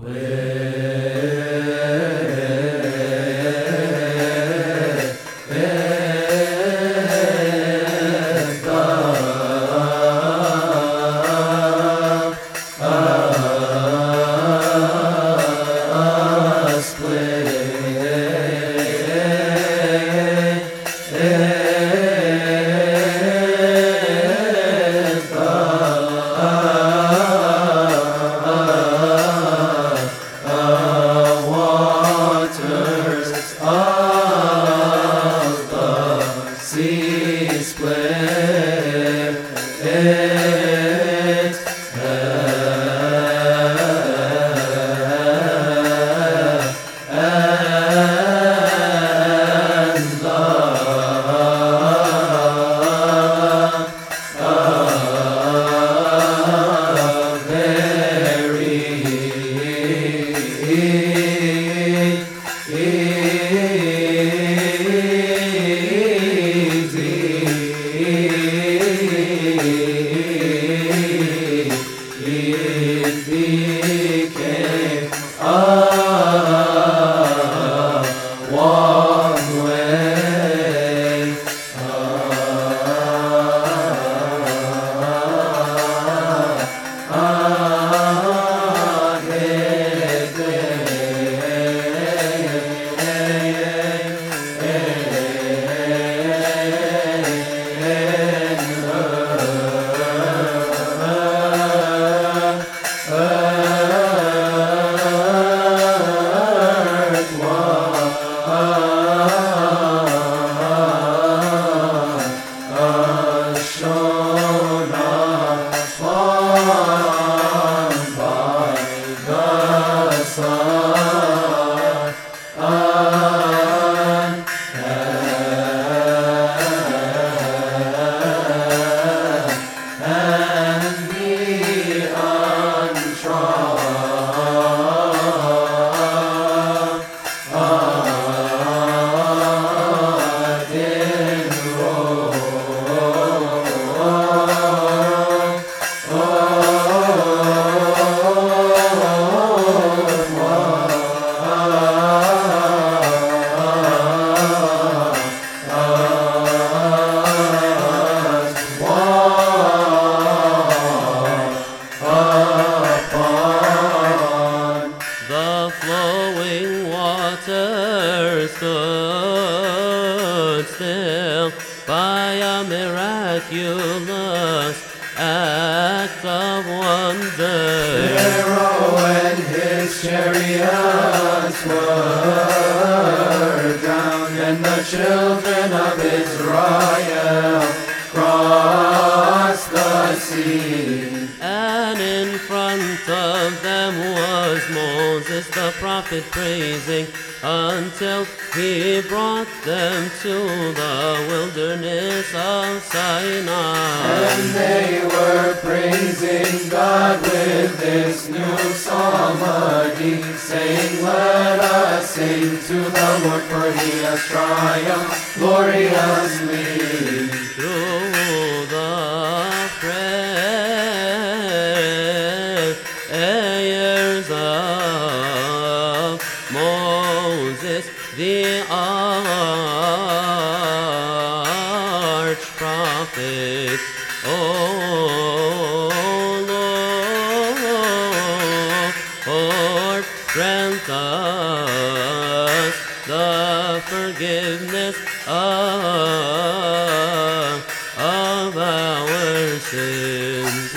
Where えー The still by a miraculous act of wonder. Pharaoh and his chariots were down, and the children of Israel crossed the sea. And in front of them was Moses the prophet praising until he brought them to the wilderness of Sinai. And they were praising God with this new psalmody, saying, Let us sing to the Lord, for he has triumphed gloriously. through the prayers prophet. Oh Lord, grant us the forgiveness of, of our sins.